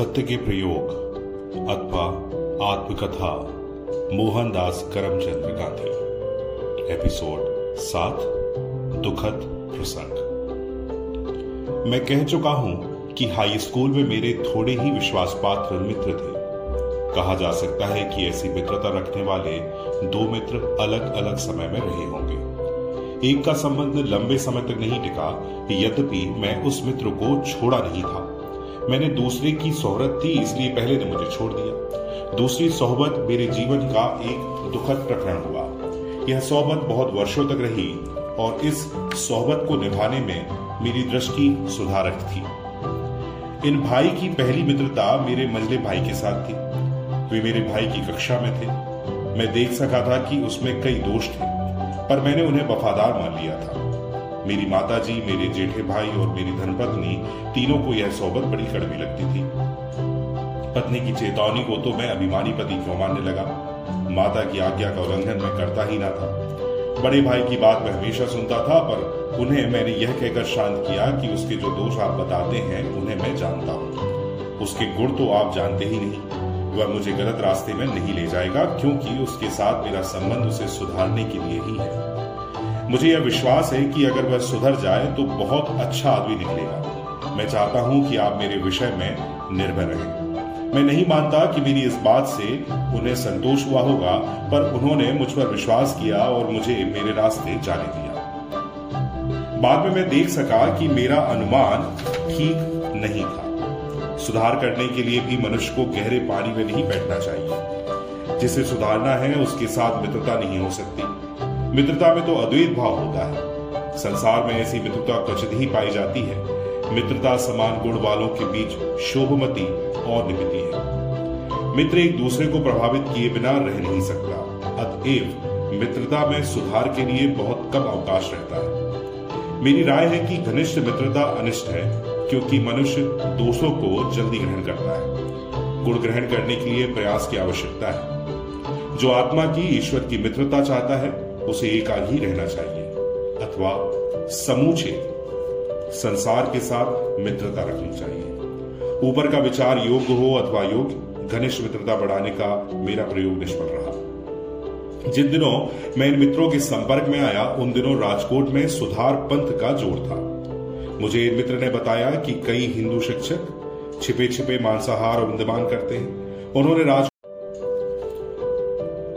सत्य के प्रयोग, अथवा आत्मकथा, मोहनदास करमचंद्र गांधी। एपिसोड सात, दुखद प्रसंग। मैं कह चुका हूँ कि हाई स्कूल में मेरे थोड़े ही विश्वास पात्र मित्र थे। कहा जा सकता है कि ऐसी मित्रता रखने वाले दो मित्र अलग अलग समय में रहे होंगे। एक का संबंध लंबे समय तक नहीं टिका, यद्यपि मैं उस मित्र को छोड़ा नहीं था। मैंने दूसरे की सोहरत थी, इसलिए पहले ने मुझे छोड़ दिया। दूसरी सोहबत मेरे जीवन का एक दुखद प्रकरण हुआ। यह सोहबत बहुत वर्षों तक रही और इस सोहबत को निभाने में मेरी दृष्टि सुधारक थी। इन भाई की पहली मित्रता मेरे मंझले भाई के साथ थी। वे मेरे भाई की कक्षा में थे। मैं देख सका था कि उसमें कई दोष थे, पर मैंने उन्हें वफादार मान लिया था। मेरी माता जी मेरे जेठे भाई और मेरी धर्मपत्नी तीनों को यह सोबत बड़ी कड़वी लगती थी। पत्नी की चेतावनी को तो मैं अभिमानी पति क्यों मानने लगा? माता की आज्ञा का उल्लंघन मैं करता ही ना था। बड़े भाई की बात मैं हमेशा सुनता था, पर उन्हें मैंने यह कहकर शांत किया कि उसके जो दोष आप बताते हैं, उन्हें मैं जानता हूँ। उसके गुण तो आप जानते ही नहीं। वह मुझे गलत रास्ते में नहीं ले जाएगा, क्योंकि उसके साथ मेरा संबंध उसे सुधारने के लिए ही है। मुझे यह विश्वास है कि अगर वह सुधर जाए तो बहुत अच्छा आदमी निकलेगा। मैं चाहता हूँ कि आप मेरे विषय में निर्भय रहें। मैं नहीं मानता कि मेरी इस बात से उन्हें संतोष हुआ होगा, पर उन्होंने मुझ पर विश्वास किया और मुझे मेरे रास्ते जाने दिया। बाद में मैं देख सका कि मेरा अनुमान ठीक नहीं था। सुधार करने के लिए भी मनुष्य को गहरे पानी में नहीं बैठना चाहिए। जिसे सुधारना है, उसके साथ मित्रता नहीं हो सकती। मित्रता में तो अद्वैत भाव होता है। संसार में ऐसी मित्रता क्वचित ही पाई जाती है। मित्रता समान गुण वालों के बीच शोभमती और निमिति है। मित्र एक दूसरे को प्रभावित किए बिना रह नहीं सकता। अतएव मित्रता में सुधार के लिए बहुत कम अवकाश रहता है। मेरी राय है कि घनिष्ठ मित्रता अनिष्ट है, क्योंकि मनुष्य दोषों को जल्दी ग्रहण करता है। गुण ग्रहण करने के लिए प्रयास की आवश्यकता है। जो आत्मा की ईश्वर की मित्रता चाहता है उसे एकाग ही रहना चाहिए, अथवा समूचे संसार के साथ मित्रता रखनी चाहिए। ऊपर का विचार योग्य हो अथवा योग्य, घनिष्ठ मित्रता बढ़ाने का मेरा प्रयोग निष्फल रहा। जिन दिनों मैं इन मित्रों के संपर्क में आया, उन दिनों राजकोट में सुधार पंथ का ज़ोर था। मुझे मित्र ने बताया कि कई हिंदू शिक्षक छिपे छिपे मांसाहार और विद्यमान करते हैं। उन्होंने राज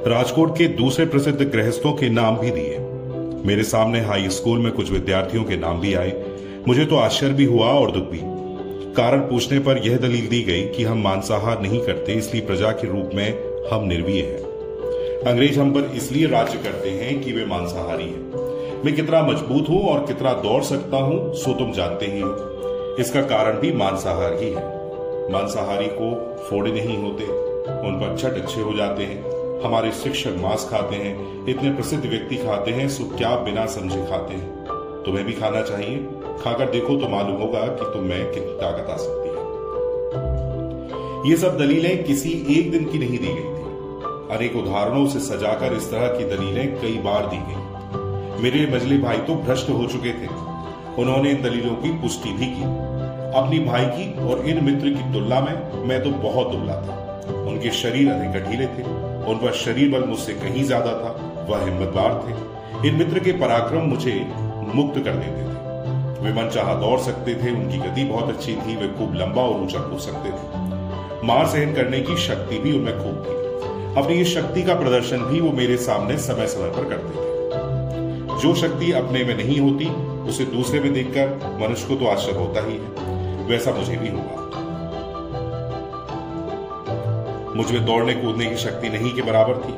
राजकोट के दूसरे प्रसिद्ध गृहस्थों के नाम भी दिए। मेरे सामने हाई स्कूल में कुछ विद्यार्थियों के नाम भी आए। मुझे तो आश्चर्य भी हुआ और दुख भी। कारण पूछने पर यह दलील दी गई कि हम मांसाहार नहीं करते, इसलिए प्रजा के रूप में हम निर्वीय हैं। अंग्रेज़ हम पर इसलिए राज्य करते हैं कि वे मांसाहारी हैं। मैं कितना मज़बूत हूँ और कितना दौड़ सकता हूँ, सो तुम जानते ही हो। इसका कारण भी मांसाहार ही है। मांसाहारी को फोड़े नहीं होते, उन पर छठ अच्छे हो जाते हैं। हमारे शिक्षक मांस खाते हैं, इतने प्रसिद्ध व्यक्ति खाते हैं, सो क्या बिना समझे खाते हैं? तुम्हें भी खाना चाहिए। खाकर देखो तो मालूम होगा कि तुम में कितनी ताकत आ सकती है। ये सब दलीलें किसी एक दिन की नहीं दी गई थी। अनेक उदाहरणों से सजाकर इस तरह की दलीलें कई बार दी गई। मेरे मजली भाई तो भ्रष्ट हो चुके थे। उन्होंने इन दलीलों की पुष्टि भी की। अपनी भाई की और इन मित्र की तुलना में मैं तो बहुत दुबला था। उनके शरीर अधिक गठीले थे उन पर शरीर बल मुझसे कहीं ज़्यादा था, वह हिम्मतवार थे। इन मित्र के पराक्रम मुझे मुक्त कर देते थे। वे मन चाह दौड़ सकते थे, उनकी गति बहुत अच्छी थी, वे खूब लंबा और ऊँचा कूद सकते थे। मार सहन करने की शक्ति भी उनमें खूब थी। अपनी इस शक्ति का प्रदर्शन भी वो मेरे सामने समय समय पर करते थे। जो शक्ति अपने में नहीं होती, उसे दूसरे में देखकर मनुष्य को तो आश्चर्य होता ही है। वैसा मुझे भी हुआ। मुझमें दौड़ने कूदने की शक्ति नहीं के बराबर थी।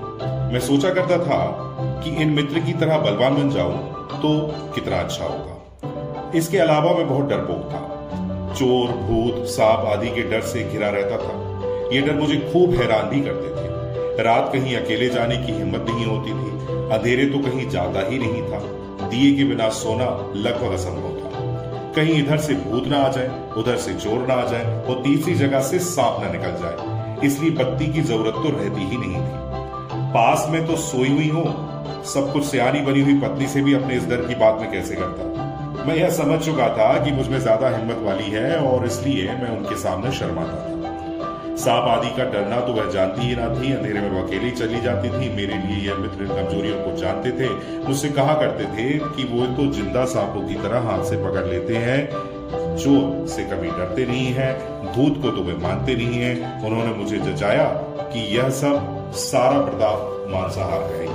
मैं सोचा करता था कि इन मित्र की तरह बलवान बन जाऊँ तो कितना अच्छा होगा। इसके अलावा मैं बहुत डरपोक था। चोर, भूत, सांप आदि के डर से घिरा रहता था। ये डर मुझे खूब हैरान भी करते थे। रात कहीं अकेले जाने की हिम्मत नहीं होती थी। अंधेरे तो कहीं जाता ही नहीं था। दिए के बिना सोना लगभग असंभव था। कहीं इधर से भूत ना आ जाए, उधर से चोर ना आ जाए, और तीसरी जगह से सांप ना निकल जाए। इसलिए बत्ती की ज़रूरत तो रहती ही नहीं थी। पास में तो सोई हुई हो। सब कुछ सियानी बनी हुई पत्नी से भी अपने इस डर की बात में कैसे करता? मैं यह समझ चुका था कि मुझमें ज़्यादा हिम्मत वाली है और इसलिए मैं उनके सामने शर्माता था। सांप आदि का डरना तो वह जानती ही ना थी। अंधेरे में वो अकेली चली जाती थी। मेरे लिए यह मित्र कमजोरियों को जानते थे। मुझसे कहा करते थे कि वो तो ज़िंदा सांपों की तरह हाथ से पकड़ लेते हैं। जो से कभी डरते नहीं है, भूत को तो वे मानते नहीं है। उन्होंने मुझे जचाया कि यह सब सारा प्रताप मांसाहार ही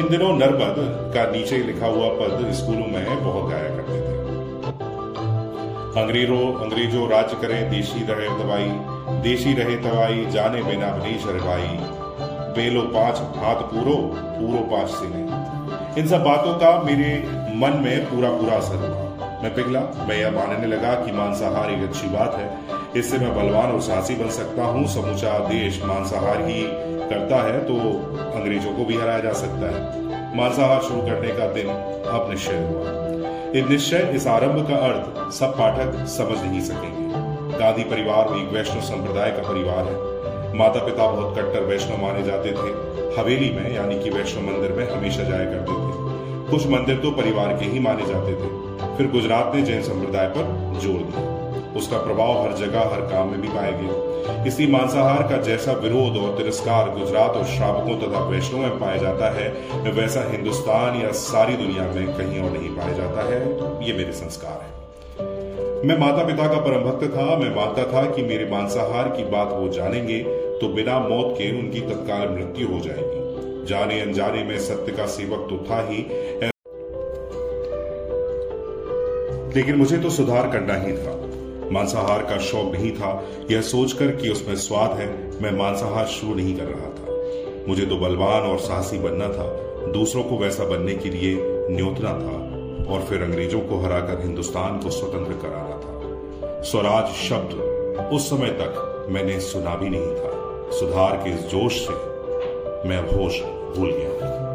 इन दिनों नर्मद का नीचे लिखा हुआ पद स्कूलों में बहुत गाया करते थे। अंग्रेज़ों अंग्रेज़ों राज्य करें, देशी रहे दवाई देशी रहे दवाई जाने बिना बनीश रवाई बेलो पाँच हाथ पूरो पूरो पाँच सिने इन सब बातों का मेरे मन में पूरा पूरा असर हुआ। मैं पिघला, मैं यह मानने लगा कि मांसाहार एक अच्छी बात है। इससे मैं बलवान और साहसी बन सकता हूँ। समूचा देश मांसाहार ही करता है तो अंग्रेज़ों को भी हराया जा सकता है। मांसाहार शुरू करने का दिन अब निश्चय हुआ। इन निश्चय, इस आरंभ का अर्थ, सब पाठक समझ नहीं सकेंगे। गांधी परिवार एक वैष्णव संप्रदाय का परिवार है। माता पिता बहुत कट्टर वैष्णव माने जाते थे। हवेली में, यानी कि वैष्णव मंदिर में, हमेशा जाया करते थे। कुछ मंदिर तो परिवार के ही माने जाते थे। फिर गुजरात ने जैन संप्रदाय पर ज़ोर दिया। उसका प्रभाव हर जगह, हर काम में भी पाया गया। इसलिए मांसाहार का जैसा विरोध और तिरस्कार गुजरात और श्रावकों तथा वैष्णव में पाया जाता है, वैसा हिंदुस्तान या सारी दुनिया में कहीं और नहीं पाया जाता है। ये मेरे संस्कार है। मैं माता पिता का परम भक्त था। मैं मानता था कि मेरे मांसाहार की बात वो जानेंगे तो बिना मौत के उनकी तत्काल मृत्यु हो जाएगी। जाने अनजाने में सत्य का सेवक तो था ही लेकिन मुझे तो सुधार करना ही था। मांसाहार का शौक नहीं था। यह सोचकर कि उसमें स्वाद है, मैं मांसाहार शुरू नहीं कर रहा था। मुझे तो बलवान और साहसी बनना था। दूसरों को वैसा बनने के लिए न्योतना था और फिर अंग्रेज़ों को हराकर हिंदुस्तान को स्वतंत्र कराना था। स्वराज शब्द उस समय तक मैंने सुना भी नहीं था। सुधार के इस जोश से मैं होश भूल गया।